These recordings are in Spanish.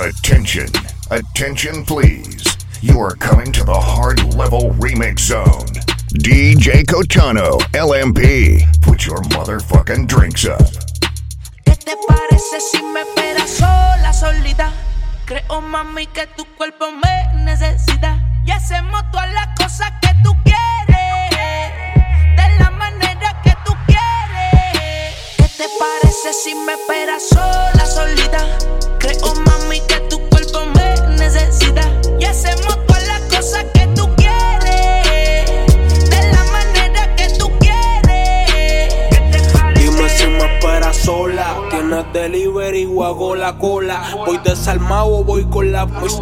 Attention, attention please. You are coming to the hard level remix zone. DJ Cotano, LMP. Put your motherfucking drinks up. ¿Qué te parece si me esperas sola, solita? Creo, mami, que tu cuerpo me necesita. Y hacemos todas las cosas que tú quieres. De la manera que tú quieres. ¿Qué te parece si me esperas sola, solita? Y hacemos todas las cosas que tú quieres. De la manera que tú quieres. Dime si me esperas sola. Tienes delivery o hago la cola. Voy desarmado voy con la pues,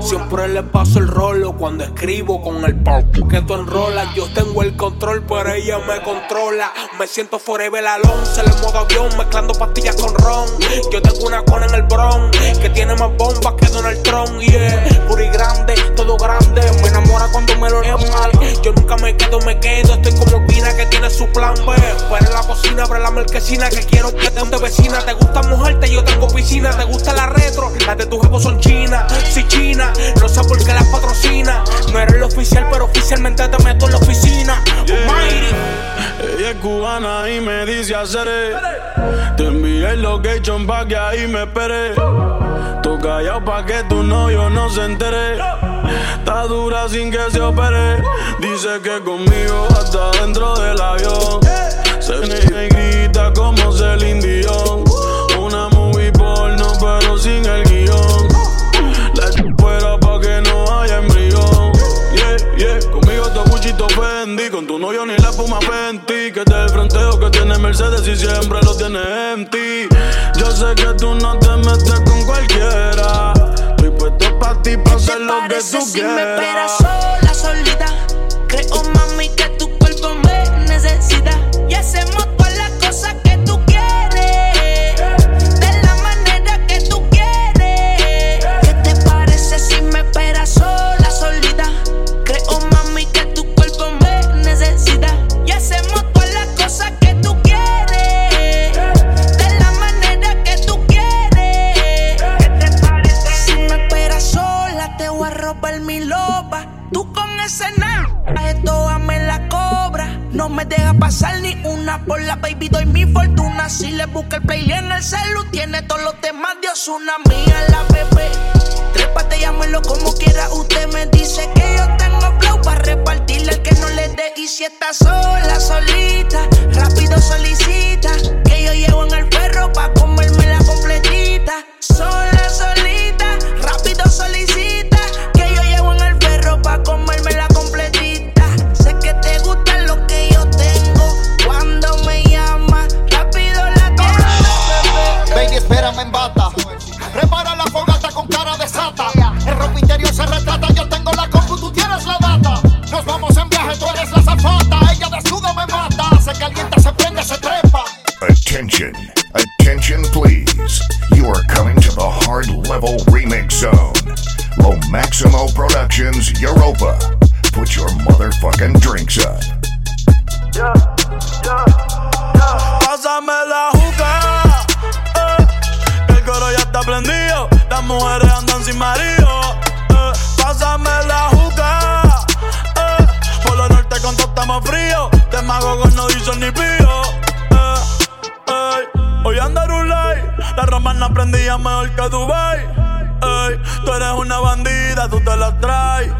Siempre le paso el rolo cuando escribo con el pau que tú enrolas. Yo tengo el control, pero ella me controla. Me siento forever alone, se le modo avión, mezclando pastillas con ron. Yo tengo una cona en el bron que tiene más bombas que Donald Trump. Yeah, puri grande, todo grande. Me enamora cuando me lo es mal. Yo nunca me quedo, me quedo. Estoy como Pina que tiene su plan B. Fuera la cocina, abre la marquesina que quiero que te vecina. Te gusta mojarte, yo tengo piscina. Te gusta la retro, las de tu jefe son chinas. Si china, no sé por qué las patrocina. No eres el oficial, pero oficialmente te meto en la oficina. Almighty. Ella es cubana y me dice hacer Te envié el location pa' que ahí me espere Tú callado pa' que tu novio no se entere Está dura sin que se opere Dice que conmigo hasta dentro del avión Se me grita como Celine Dion sin el guion. La fuera pa' que no haya embrión. Yeah, yeah, conmigo te Gucci, Fendi Con tu novio ni la puma Fenty. Que te el fronteo que tiene Mercedes y siempre lo tiene empty. Yo sé que tú no te metes con cualquiera. Estoy puesto pa' ti, pa' hacer lo que tú si me esperas sola, solita? Creo, mami, que tu cuerpo me necesita. Y hacemos Osuna mía, la bebé. Trépate, llámelo como quiera. Usted me dice que yo tengo flow para repartirle al que no le dé. Y si está sola, Attention, attention please. You are coming to the hard level remix zone. Lo Maximo Productions Europa. Put your motherfucking drinks up. Yeah, yeah, yeah. Pásame la juca eh, que El coro ya está prendido Las mujeres andan sin marido eh, Pásame la juca eh, Por lo norte con todo estamos frío Te mago con no dicen ni pío La romana prendía mejor que Dubai ey. Tú eres una bandida, tú te la traes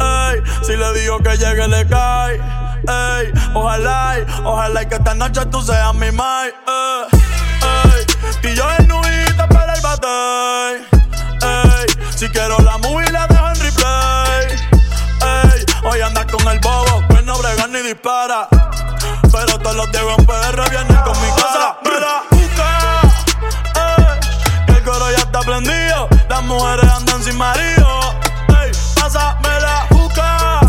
Ey, si le digo que llegue, le cae. Ey, ojalá, ojalá y que esta noche tú seas mi mai. Ey, ey, y yo en nubita para el bate. Ey, si quiero la movie la dejo en replay. Ey, hoy andas con el bobo, pues no brega ni dispara. Pero todos los Diego en PR vienen con mi casa. Me prendido. Las mujeres andan sin marido. Pásame la juca.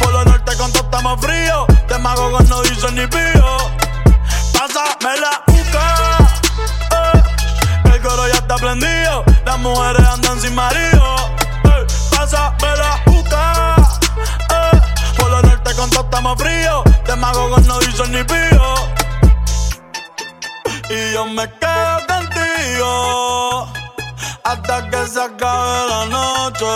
Por lo norte con todo estamos fríos. Te mago con no dicen ni pío. Pásame la juca. Ey, el coro ya está prendido. Las mujeres andan sin marido. Pásame la juca. Por lo norte con todo estamos fríos. Te mago con no dicen ni pío. Y yo me contigo. hasta que se acabe la noche.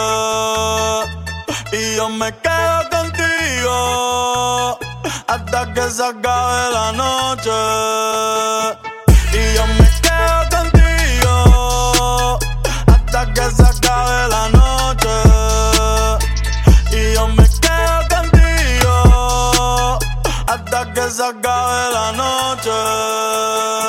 Y yo me quedo contigo hasta que se acabe la noche. Y yo me quedo contigo hasta que se acabe la noche. Y yo me quedo contigo hasta que se acabe la noche.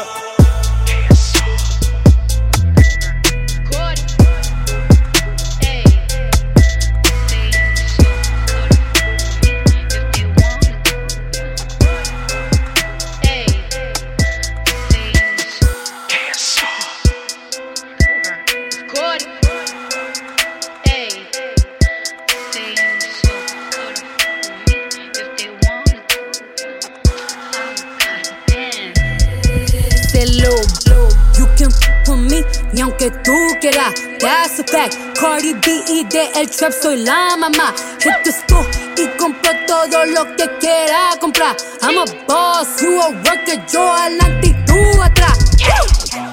Tú quieras. That's a fact. Cardi B y de el trap soy la mamá. Hit the store y compro todo lo que quiera comprar. I'm a boss, you a worker, yo adelante y tú atrás.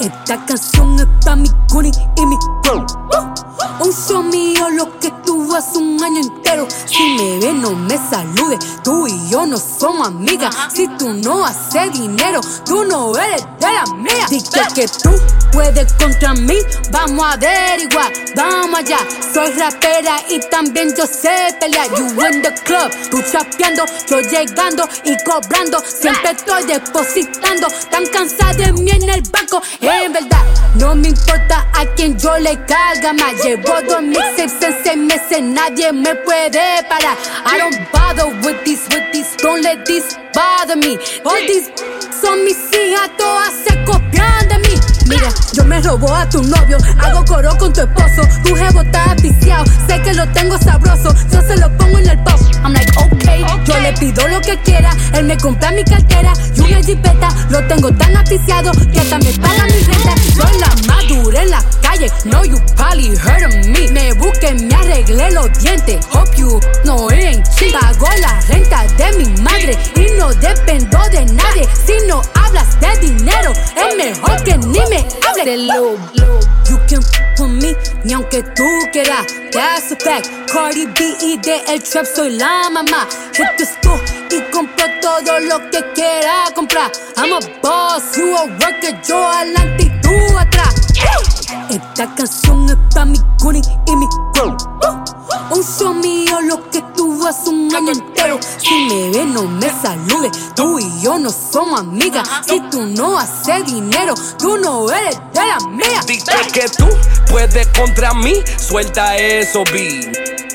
Esta canción es pa' mi cuni y mi crew. Un show mío lo que tuvo hace un año entero. Si me ve, no me salude. Tú y yo no somos amigas. Si tú no haces dinero, tú no eres de la mía. Dije que tú puedes contra mí. Vamos a averiguar, vamos allá. Soy rapera y también yo sé pelear. You in the club, tú chapeando, yo llegando y cobrando. Siempre estoy depositando. Tan cansada de mí en el banco. En verdad, no me importa a quien yo le carga más. Llevo dos mixtapes en seis meses, nadie me puede parar. I don't bother with these, with these, don't let this bother me. All these son mis hijas, todas se copian de mí. Mira, yo me robo a tu novio, hago coro con tu esposo. Tu jevo está viciado, sé que lo tengo sabroso. Yo se lo pongo en el pop. I'm like, okay. Yo le pido lo que quiera, él me compra mi cartera y una jipeta. Lo tengo tan aficiado que hasta me paga mi renta. Soy la madura en la calle, no you probably heard of me. Me busqué, me arreglé los dientes. Hope you no ain't shit. Pago la renta de mi madre y no dependo de nadie. Si no hablas de dinero, es mejor que ni me hables de love. You can f with me, ni aunque tú quieras. That's a fact. Cardi B y de el trap soy la mamá. Hit the store y compro todo lo que quiera comprar. I'm a boss, you a worker, yo adelante y tú atrás. Esta canción es pa' mi cuni y mi crew. Un show mío lo que tuvo hace un año entero. Si me ve, no me salude. Tú y yo no somos amigas. Si tú no haces dinero, tú no eres de la mía. Dice que tú puedes contra mí, suelta eso, B.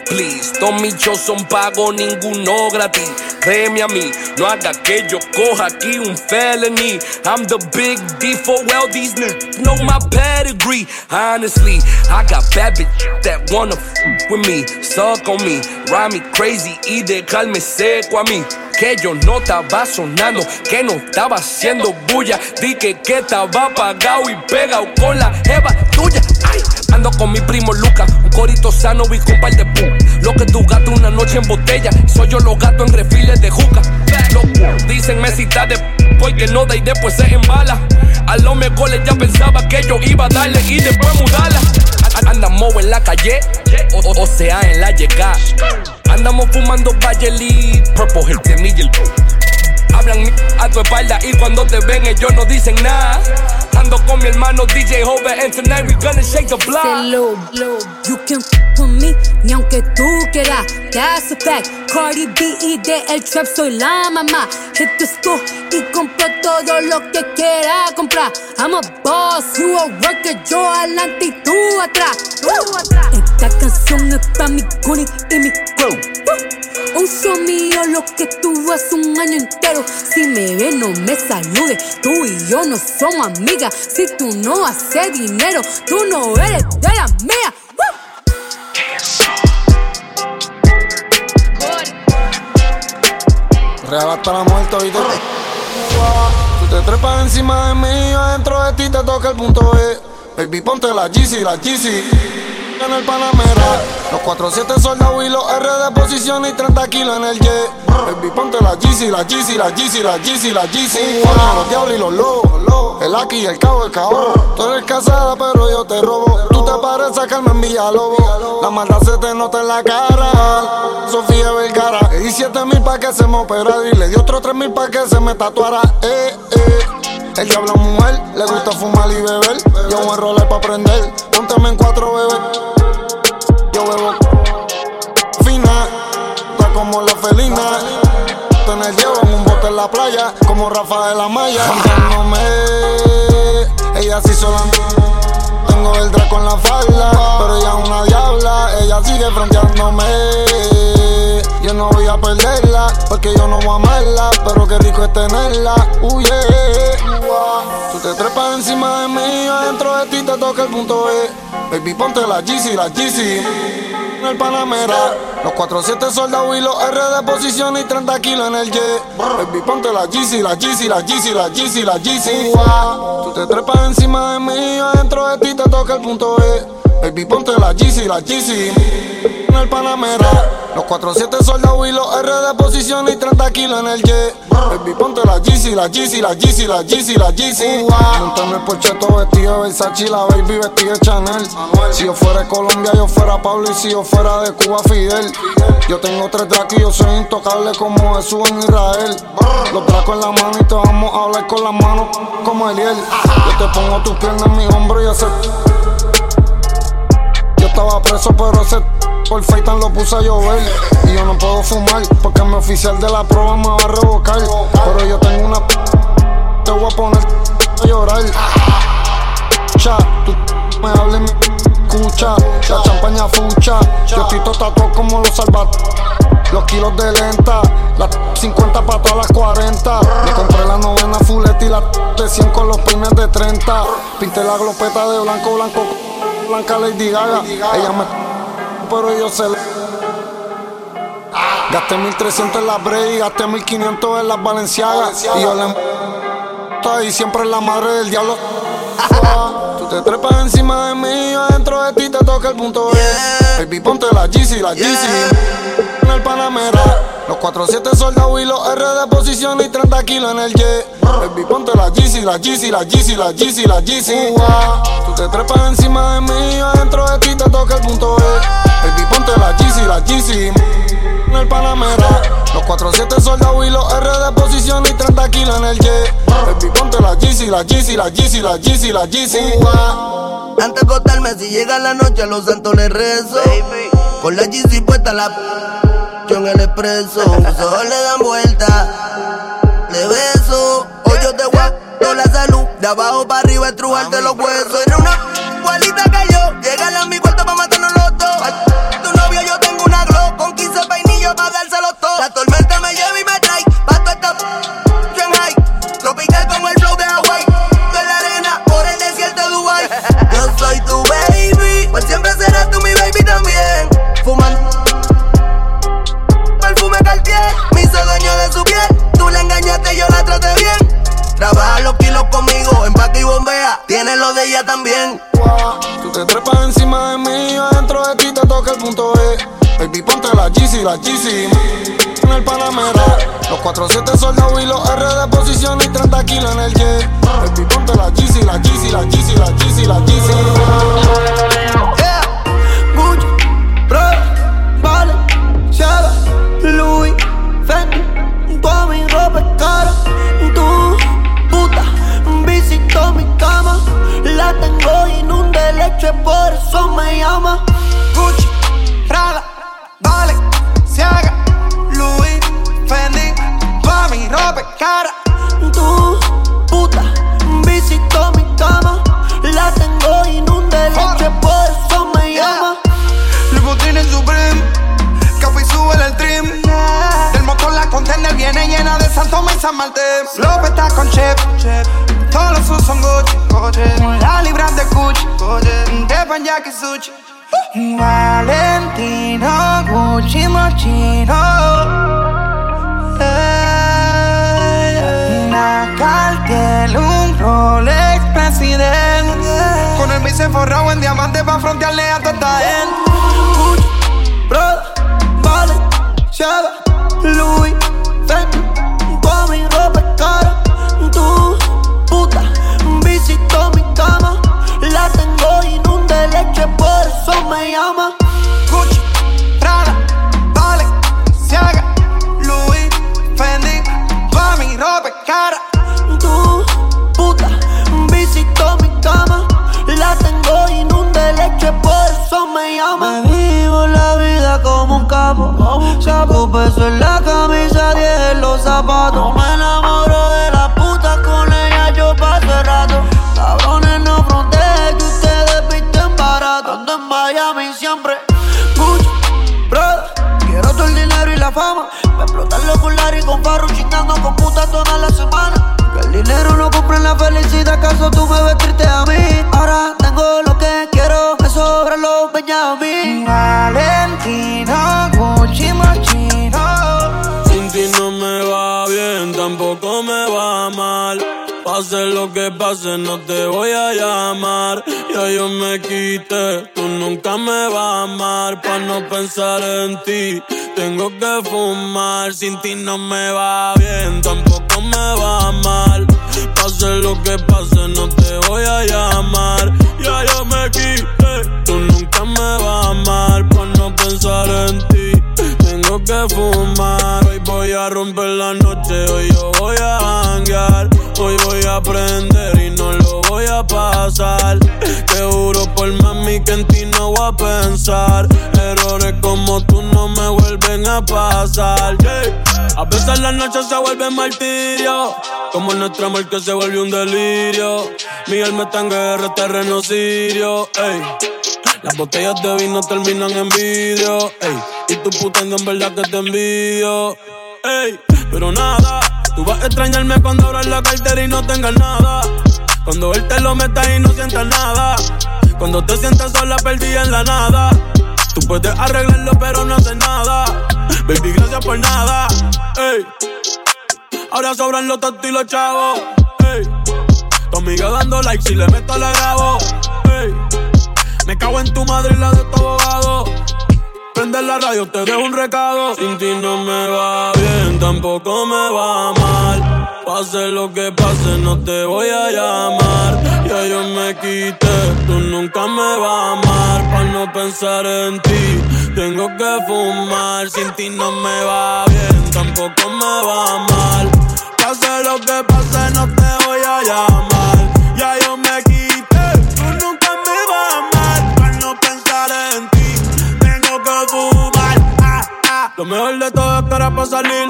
Please, todos mis shows son pagos, ninguno gratis. Créeme a mí, no haga que yo coja aquí un felony. I'm the big D for well, these niggas know my pedigree. Honestly, I got bad bitch that wanna f with me, suck on me, ride me crazy y dejarme seco a mí. Que yo no estaba sonando, que no estaba haciendo bulla. Di que, que estaba apagado y pegado con la jeva tuya. Ando con mi primo Luca, un corito sano y con par de pum. Lo que tu gato una noche en botella, soy yo los gatos en refiles de juca. Dicen mesita de porque no da y después se embala. A los mejores ya pensaba que yo iba a darle y después mudarla. Andamos en la calle, o, o- sea en la llegada. Andamos fumando Bayeli, Purple Hill, semilla el Hablan a tu espalda y cuando te ven ellos no dicen nada. Ando con mi hermano DJ Hover and tonight we gonna shake the block. Low. You can f with me, ni aunque tú quieras. That's a fact. Cardi B y de el trap soy la mamá. Hit the store y compro todo lo que quiera comprar. I'm a boss, you a worker, yo adelante y tú atrás. Esta canción es mi cuni y mi crew. Un mío lo que tuvo hace un año entero. Si me ve, no me salude. Tú y yo no somos amigas. Si tú no haces dinero, tú no eres de la mía. Real la muerte, ¿viste? Tú te trepas encima de mí, yo dentro de ti te toca el punto E. Baby, ponte la GC, la GC. En el Panamera, los 4-7 soldados y los R de posición y 30 kilos en el jet. Baby, ponte la GC, la GC, la GC, la GC, la GC. Los diablos y los lobos, el aquí y el cabo, el cabo. Tú eres casada, pero yo te robo. Tú te pagas sacarme en Villalobos. La maldad se te nota en la cara. Sofía Vergara. Di 7 mil pa' que se me operara y le di otros 3 mil pa' que se me tatuara. Eh, eh. El diablo mujer, le gusta fumar y beber. Yo un roller pa' prender. Póntame en cuatro bebés. Como Rafa de la Maya. Cantándome, ella sí sola. Tengo el draco en la falda, pero ella es una diabla. Ella sigue fronteándome. Yo no voy a perderla, porque yo no voy a amarla. Pero qué rico es tenerla. Uy, Tú te trepas encima de mí, adentro de ti te toca el punto E. Baby, ponte la GC, la GC. En el Panamera, los 4-7 soldados y los R de posición y 30 kilos en el jet. Baby, ponte la GC, la GC, la GC, la GC, la GC. Tú te trepas encima de mí, adentro de ti te toca el punto E. Baby, ponte la GC, la GC. En el Panamera, los 4-7 soldados y los R de posición y 30 kilos en el jet. Baby, ponte la GC, la GC, la GC, la GC, la GC. Montame el porcheto vestido de Versace, la baby vestida de Chanel. Si yo fuera de Colombia, yo fuera Pablo y si yo fuera de Cuba, Fidel. Yo tengo tres dracos y yo soy intocable como Jesús en Israel. Los dracos en la mano y te vamos a hablar con las manos como Eliel. Yo te pongo tus piernas en mi hombro y hacer estaba preso, pero ese por Feitan lo puse a llover. Y yo no puedo fumar, porque mi oficial de la prueba me va a revocar. Pero yo tengo una. Te voy a poner a llorar. Cha, tú me hables, me escucha. La champaña fucha. Yo estoy tatuado como los salvat. Los kilos de lenta, las 50 para todas las 40. Me compré la novena fuleta y la de 100 con los peines de 30. Pinté la glopeta de blanco, blanco, blanca Lady Gaga. Ella me pero yo se le. Gasté 1300 en la Bray, gasté 1500 en las Valenciagas. Y yo le. Y siempre es la madre del diablo. Tú te trepas encima de mí, yo adentro de ti te toca el punto E. Baby, ponte la GC, la GC. En el Panamera, los 4-7 soldados y los R de posición y 30 kilos en el jet. Baby, ponte la GC, la GC, la GC, la GC, la GC. Tú te trepas encima de mí, yo adentro de ti te toca el punto E. Baby, ponte la GC, la GC. En el Panamera, los 4-7 soldados y los R de posición y 30 kilos en el jet. Baby, ponte la GC, la GC, la GC, la GC, la GC. Antes de acostarme, si llega la noche, a los santos les rezo. Con la GC puesta, la en el expreso. Mis ojos le dan vuelta, le beso. Hoy yo te guardo la salud. De abajo para arriba, estrujarte los huesos. Era una igualita que yo. Llega a mi Lo de ella también. Tú te trepas encima de mí, yo adentro de ti te toca el punto E. Baby, ponte la GC, la GC. En el Panamera, los 4-7 soldados y los R de posición y 30 kilos en el jet. Baby, ponte la GC, la GC, la GC, la GC, la GC. Por llama. Gucci, Prada, Vale, Ciaga, Louis, Fendi, pa' mi ropa cara. Tu puta visitó mi cama. La tengo inunda de leche, por eso me llama. Me vivo la vida como un capo. Saco peso en la camisa, 10 en los zapatos. Me enamoro con farro chingando con puta toda la semana. Que el dinero no compra la felicidad, ¿acaso tú me ves triste a mí? Ahora tengo lo que quiero, me sobran los Benjamín. Valentino, lo que pase, no te voy a llamar. Ya yo me quité, tú nunca me vas a amar. Pa' no pensar en ti, tengo que fumar. Sin ti no me va bien, tampoco me va mal. Pase lo que pase, no te voy a llamar. Ya yo me quité, tú nunca me vas a amar. Pa' no pensar en ti, tengo que fumar. Hoy voy a romper la noche, hoy yo voy a hanguear. Aprender y no lo voy a pasar. Te juro por mami que en ti no voy a pensar. Errores como tú no me vuelven a pasar. yeah. A veces la noche se vuelve martirio. Como nuestro amor que se vuelve un delirio. Mi alma está en guerra, terreno sirio. ey. Las botellas de vino terminan en vidrio. Y tu puta en verdad que te envidio. Pero nada, tú vas a extrañarme cuando abras la cartera y no tengas nada. Cuando él te lo meta y no sientas nada. Cuando te sientas sola, perdida en la nada. Tú puedes arreglarlo, pero no haces nada. Baby, gracias por nada. Ey. Ahora sobran los tontos y los chavos. Ey. Tu amiga dando like, si le meto la grabo. Ey. Me cago en tu madre y la de tu abogado. Prende la radio, te dejo un recado. Sin ti no me va bien, tampoco me va mal. Pase lo que pase, no te voy a llamar. Ya yo me quité, tú nunca me vas a amar. Pa' no pensar en ti, tengo que fumar. Sin ti no me va bien, tampoco me va mal. Pase lo que pase, no te voy a llamar. Lo mejor de todo es para pa' salir.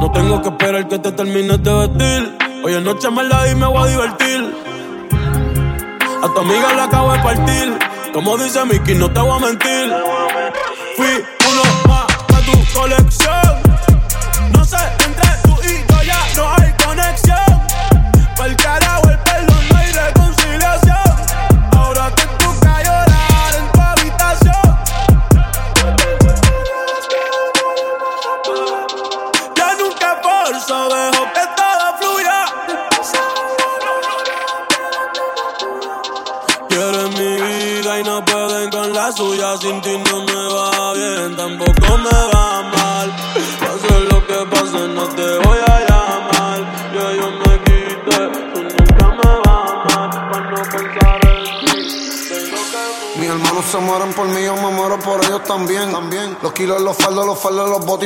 No tengo que esperar que te termines de vestir. Hoy en noche me la y me voy a divertir. A tu amiga la acabo de partir. Como dice Mickey, no te voy a mentir. Fui uno más de tu colección. No sé, entre tú y yo ya no hay conexión. Pa'l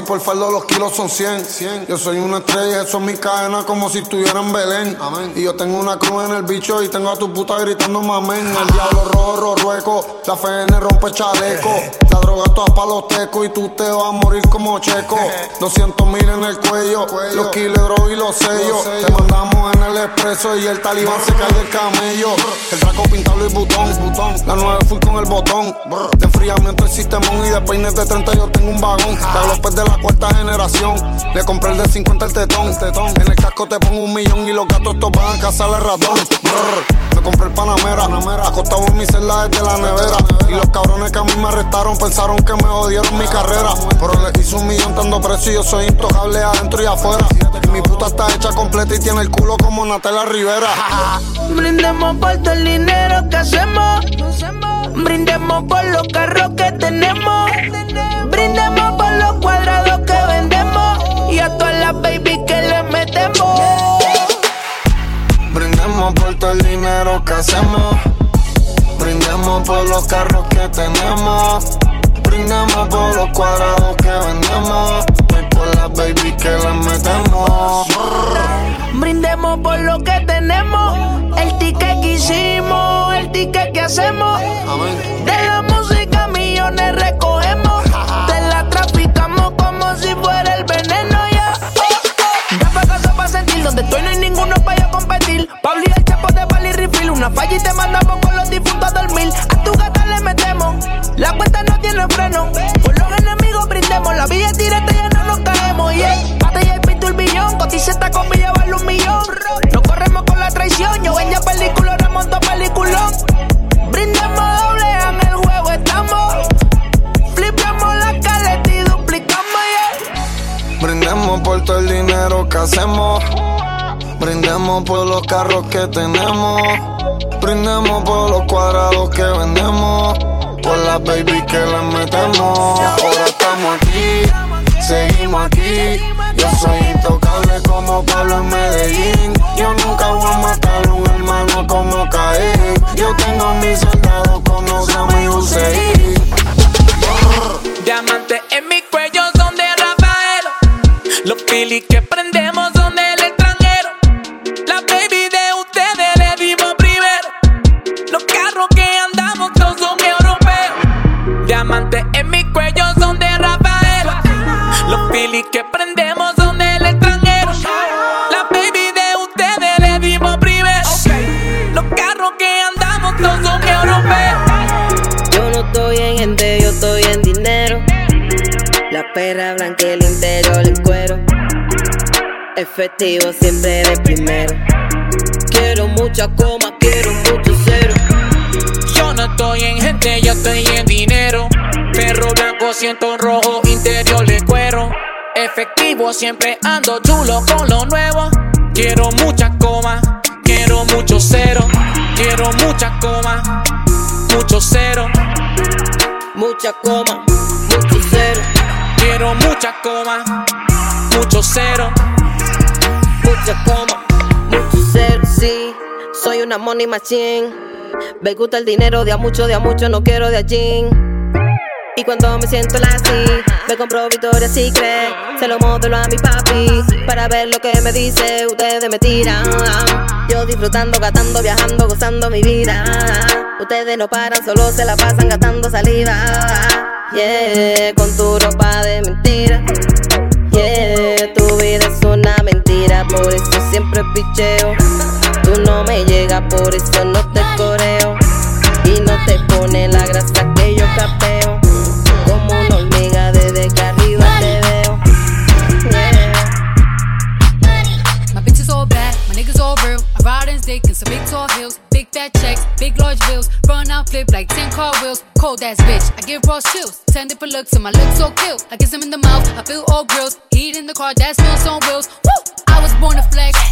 por faldo los kilos son 100. 100. Yo soy una estrella, eso es mi cadena como si estuviera en Belén. Amén. Y yo tengo una cruz en el bicho y tengo a tu puta gritando mamén. El diablo rojo, rueco, la FN rompe chaleco. La droga toda pa' los tecos y tú te vas a morir como checo. 200 mil en el cuello, los kilos, droga y los sellos. Te mandamos en el expreso y el talibán se cae del camello. El traco pintado y botón, la nueve fui con el botón. De enfriamiento el sistemón y de peines de 30 yo tengo un vagón. López de la cuarta generación. Le compré el de 50 el tetón. tetón. En el casco te pongo un millón y los gatos estos van cazar el ratón. Me compré el Panamera, acostado en mi celda desde la nevera. Y los cabrones que a mí me arrestaron pensaron que me jodieron mi carrera. Pero les hice un millón dando precio y yo soy intocable adentro y afuera. Y mi puta está hecha completa y tiene el culo como Natalia Rivera. Brindemos por todo el dinero que hacemos. Brindemos por los carros que tenemos. Brindemos por los cuadrados que vendemos. Y a todas las baby que le metemos. Brindemos por todo el dinero que hacemos. Brindemos por los carros que tenemos. Brindemos por los cuadrados que vendemos. Por las baby que las metemos. Brindemos por lo que tenemos, el ticket que hicimos, el ticket que hacemos. De la música millones recogemos, te la traficamos como si fuera el veneno ya. Ya pa' casa pa' sentir, donde estoy no hay ninguno para yo competir. Pablo y el chapo de Bali Refill, una falla y te mandamos con los difuntos a dormir. A tu gata le metemos, la cuenta no tiene freno. Por los enemigos brindemos, la villa es directa y Pate y el billón, cotiza esta combi llevarle un millón. No corremos con la traición, yo venía película, remonto peliculón. Brindemos doble, en el juego estamos. Flipamos la caleta y duplicamos, yeah. Brindemos por todo el dinero que hacemos. Brindemos por los carros que tenemos. Brindemos por los cuadrados que vendemos. Por las baby que las metemos. Ahora estamos aquí, seguimos aquí. Yo soy intocable como Pablo en Medellín. Yo nunca voy a matar un hermano como Caín. Yo tengo mis soldados como Sammy Hussein. Diamante en mi cuello son de Rafael. Los filis que prendemos perra blanca, el interior, el cuero. Efectivo siempre de primero. Quiero mucha coma, quiero mucho cero. Yo no estoy en gente, yo estoy en dinero. Perro blanco, siento rojo, interior de cuero. Efectivo, siempre ando chulo con lo nuevo. Quiero mucha coma, quiero mucho cero. Quiero mucha coma, mucho cero. Mucha coma, mucho cero. Quiero mucha coma, mucho cero. Mucha coma, mucho cero, sí. Soy una money machine. Me gusta el dinero de a mucho, de a mucho, no quiero de a chin. Y cuando me siento la así, me compro Victoria Secret. Se lo modelo a mi papi. Para ver lo que me dice, ustedes me tiran. Yo disfrutando, gastando, viajando, gozando mi vida. Ustedes no paran, solo se la pasan gastando saliva. Yeah, con tu ropa picheo. Tú no me llegas, por eso no te coreo. Y no te pone la grasa que yo capeo. Como una hormiga desde que arriba te veo. My bitch is all bad, my niggas all real. I ride in dick in some big tall hills, big fat checks, big large bills. Run out, flip like 10 car wheels. Cold ass bitch, I give raw chills. 10 different looks, and my looks so kill. I kiss him in the mouth, I feel all grills. Heat in the car, that smells on wheels. Woo! I was born to flex.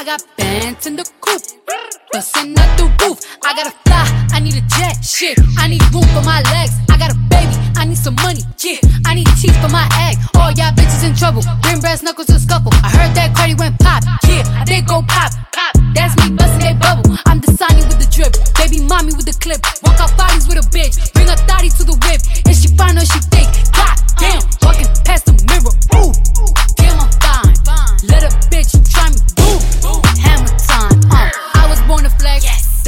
I got bands in the coop, bustin' out the roof. I gotta fly, I need a jet. Shit, I need room for my legs. I got a baby, I need some money. Yeah, I need cheese for my egg. All y'all bitches in trouble. Bring brass knuckles to scuffle. I heard that Cardi went pop. Yeah, did go pop. Pop. That's me bustin' they bubble. I'm the Sonny with the drip. Baby mommy with the clip. Walk out bodies with a bitch. Bring a thotty to the whip. And she fine or she thick. God damn, walking past the mirror. Ooh,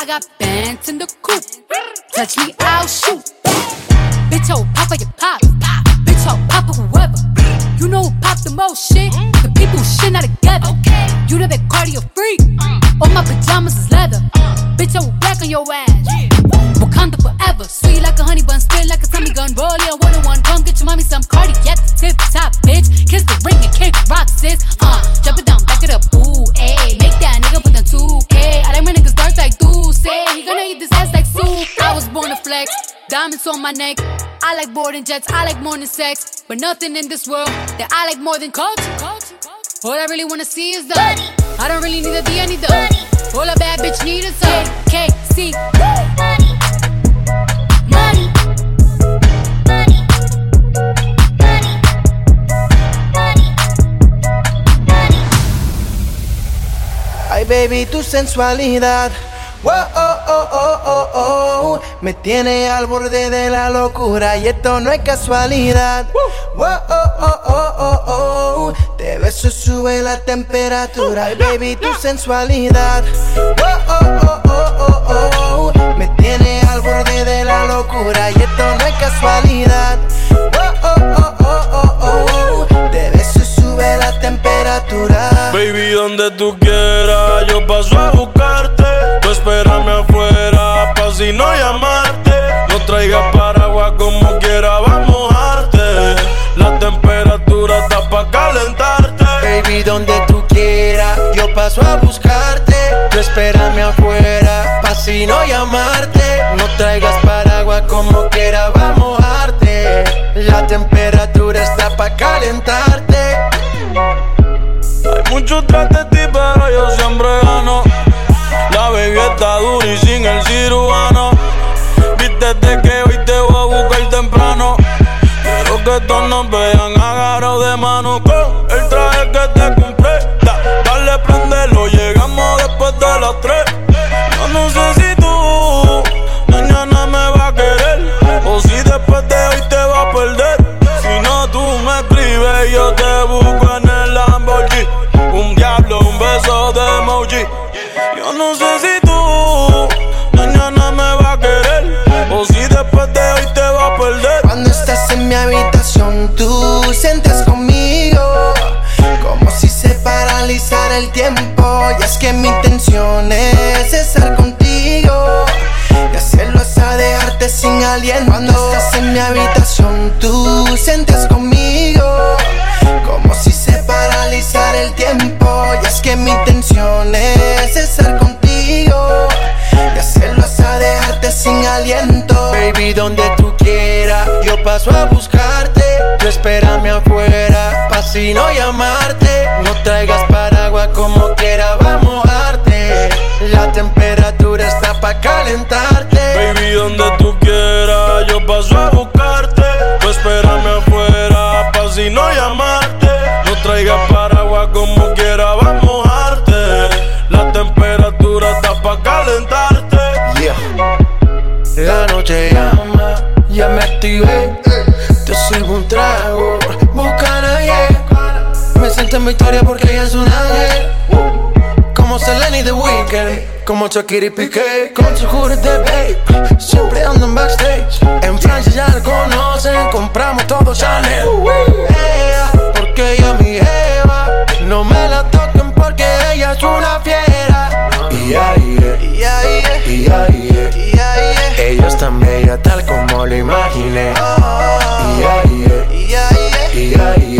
I got bands in the coop. Touch me, I'll shoot. Bitch, oh, papa, you pop. Bitch, oh, papa, whoever. You know who pop the most shit? The people who shit not together. You know that cardio freak. All my pajamas is leather. Bitch, I will black on your ass. Wakanda forever. Sweet like a honey bun, spit like a Tommy gun. Roll on one on one. Come get your mommy some cardiac. Tip top, bitch. Kiss the ring and kick rock, sis. Diamonds on my neck. I like boarding jets. I like more than sex. But nothing in this world that I like more than culture. All I really wanna see is the money. I don't really need a D, I need the money. All a bad bitch need is a KC. Money. Money. Money. Money. Money. Money. Ay, baby, tu sensualidad. Wow, oh, oh, oh, oh, oh. Me tiene al borde de la locura y esto no es casualidad. Wow, oh, oh, oh, oh, oh. Te beso, sube la temperatura. Ay, baby, tu sensualidad. Wow, oh, oh, oh, oh, oh. Me tiene al borde de la locura y esto no es casualidad. Wow, oh, oh, oh, oh, oh. Te beso, sube la temperatura. Baby, donde tú quieras, yo paso a buscarte. Espérame afuera, pa' si no llamarte. No traigas paraguas como quiera, vamos a mojarte. La temperatura está pa' calentarte. Baby, donde tú quieras, yo paso a buscarte. Tú espérame afuera, pa' si no llamarte. No traigas paraguas como quiera, vamos a mojarte. La temperatura está pa' calentarte. Hay muchos tras de ti, pero yo siempre gano. Baby está dura y sin el cirujano. Viste que hoy te voy a buscar temprano. Quiero que todos nos vean agarrados de mano con el traje que te compré. Da- dale, prendelo, llegamos después de las tres. Yo no sé si tú mañana me vas a querer o si después de hoy te vas a perder. Si no, tú me escribes yo te busco en el Lamborghini. Un diablo, un beso de emoji. Yo no sé si paso a buscarte. Tú espérame afuera, pa' si no llamarte. No traigas paraguas como quiera, vamos a mojarte. La temperatura está pa' calentarte. En victoria porque ella es un ángel. Como Selena y The Weeknd, como Shakira y Piqué, con su de babe. Siempre ando en backstage. En Francia ya la conocen, compramos todo Chanel. Ella, porque ella mi Eva. No me la toquen porque ella es una fiera. Y ahí, y ahí, y ahí, y ahí. Ella es tan bella tal como lo imaginé. Y ahí, y ahí, y ahí, es mi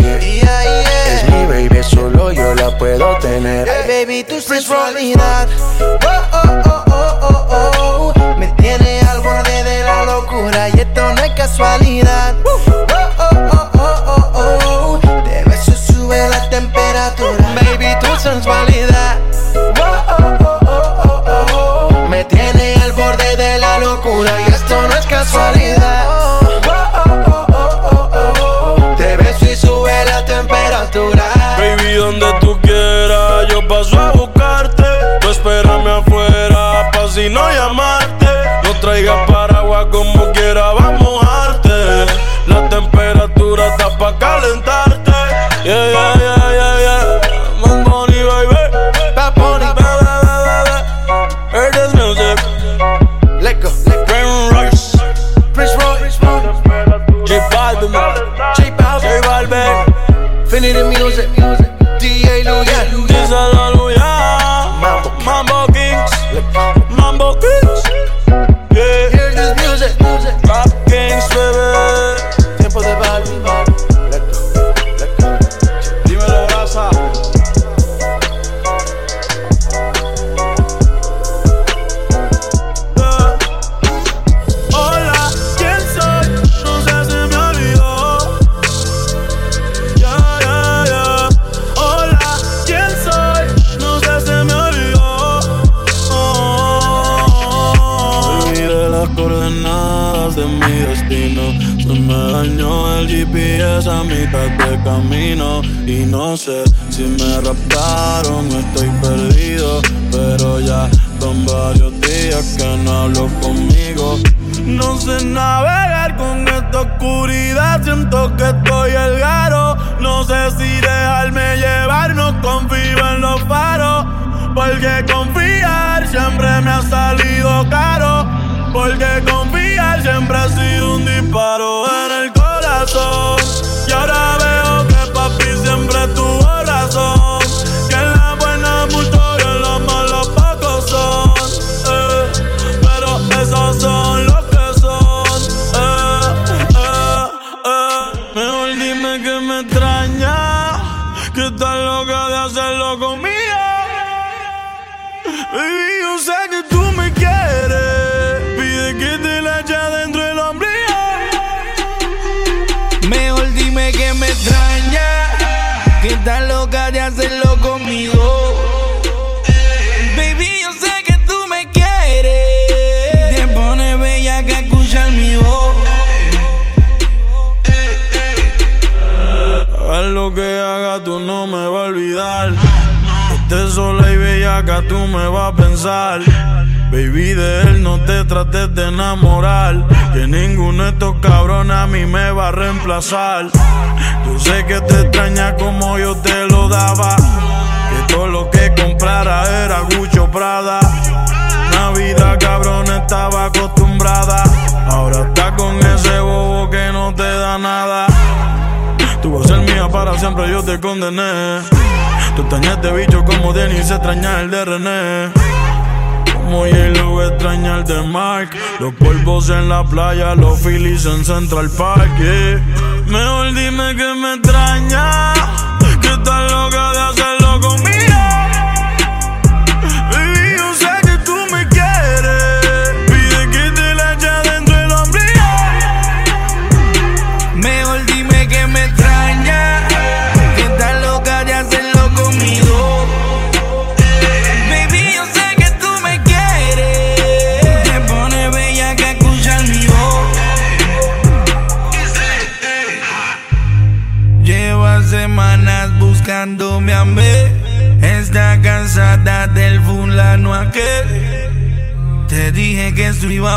baby, solo yo la puedo tener. Hey baby, tu sensualidad. Oh, oh, oh, oh, oh, oh. Me tiene al borde de la locura y esto no es casualidad. Oh, oh, oh, oh, oh, oh. Te beso, sube la temperatura. Baby, tu sensualidad. Oh, oh, oh, oh, oh, oh. Me tiene al borde de la locura y esto no es casualidad. Si no llamarte. GPS a mitad de camino. Y no sé si me raptaron estoy perdido. Pero ya van varios días que no hablo conmigo. No sé navegar con esta oscuridad. Siento que estoy el garo. No sé si dejarme llevar. No confío en los faros. Porque confiar siempre me ha salido caro. Porque confiar siempre ha sido un disparo en el corazón. Y ahora veo lo que haga, tú no me vas a olvidar. Estés sola y bellaca, tú me vas a pensar. Baby, de él no te trates de enamorar. Que ninguno de estos cabrones a mí me va a reemplazar. Yo sé que te extraña como yo te lo daba. Que todo lo que comprara era Gucho Prada. Navidad, cabrón, estaba acostumbrada. Ahora está con ese bobo que no te da nada. Tú vas a ser mía para siempre, yo te condené. Tú extrañas de bicho como Denis extraña el de René. Como J-Lo extraña el de Mark. Los polvos en la playa, los Phillies en Central Park. yeah. Mejor dime que me extraña.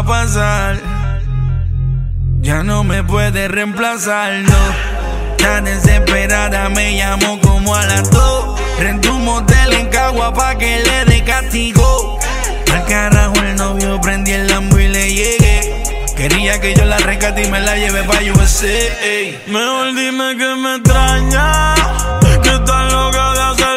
Pasar. Ya no me puede reemplazar, no. Tan desesperada me llamó como a las dos. Rentó un motel en Cagua pa' que le dé castigo. Al carajo el novio prendí el lambo y le llegué. Quería que yo la rescate y me la lleve pa' USA. ey. Mejor dime que me extraña. Que estás loca de hacerlo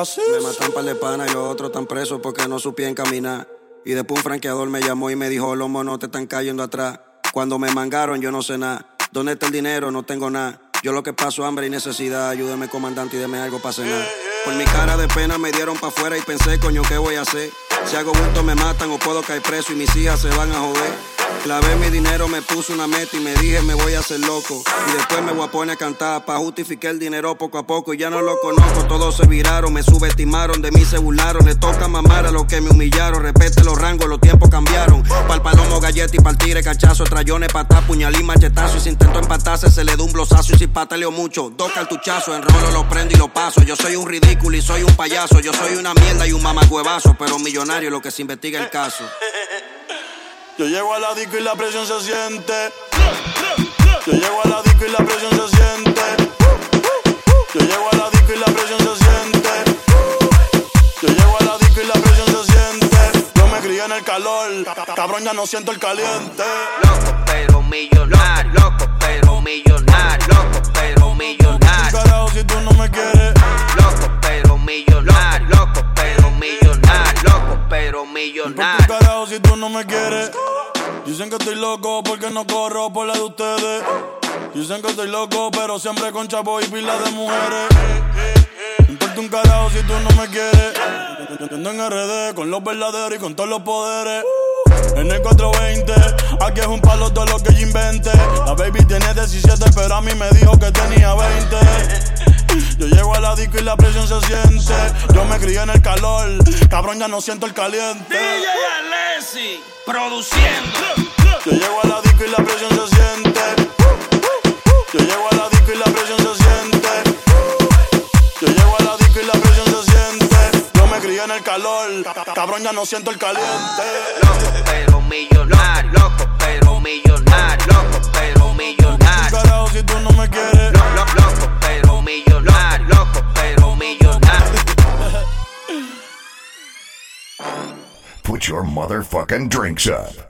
Me matan par de pana y los otros están presos porque no supían caminar. Y después un franqueador me llamó y me dijo, los monos te están cayendo atrás. Cuando me mangaron yo no sé nada. ¿Dónde está el dinero? No tengo nada. Yo lo que paso hambre y necesidad. Ayúdeme comandante y deme algo para cenar. Por mi cara de pena me dieron para afuera y pensé, coño, ¿qué voy a hacer? Si hago bulto me matan o puedo caer preso y mis hijas se van a joder. Clavé mi dinero, me puse una meta y me dije me voy a hacer loco. Y después me voy a poner a cantar pa' justificar el dinero poco a poco. Y ya no lo conozco, todos se viraron, me subestimaron, de mí se burlaron. Le toca mamar a los que me humillaron. Respete los rangos, los tiempos cambiaron. Pa'l palomo, galleta y pa'l tire, cachazo. Trayones, patá, puñalín, machetazo. Y si intento empatarse, se le da un blosazo. Y si pataleo mucho, dos cartuchazos. Enrolo, lo prendo y lo paso. Yo soy un ridículo y soy un payaso. Yo soy una mierda y un mamacuevazo. Pero millonario lo que se investiga el caso. Yo llego a la disco y la presión se siente. Yo llego a la disco y la presión se siente. Yo llego a la disco y la presión se siente. Yo llego a la disco y la presión se siente. Yo me crié en el calor, cabrón ya no siento el caliente. Loco pero millonario, loco pero millonario, loco pero millonario. Carajo si tú Dicen que estoy loco porque no corro por la de ustedes. Dicen que estoy loco, pero siempre con chapo y pila de mujeres. No importa un carajo si tú no me quieres. Ando en RD con los verdaderos y con todos los poderes. En el 420, aquí es un palo todo lo que yo invente. La baby tiene 17, pero a mí me dijo que tenía 20. Yo llego a la disco y la presión se siente. Yo me crié en el calor, cabrón, ya no siento el caliente. DJ Alessi, produciendo. Yo llego a la disco y la presión se siente. Yo llego a la disco y la presión se siente. Yo llego a la disco y la presión se siente. Yo me crié en el calor, cabrón, ya no siento el caliente. Loco pero millonario, loco pero millonario, loco pero millonario. Carajo si tú no me quieres. Loco, loco, loco pero millonario, loco pero millonario. Put your motherfucking drinks up.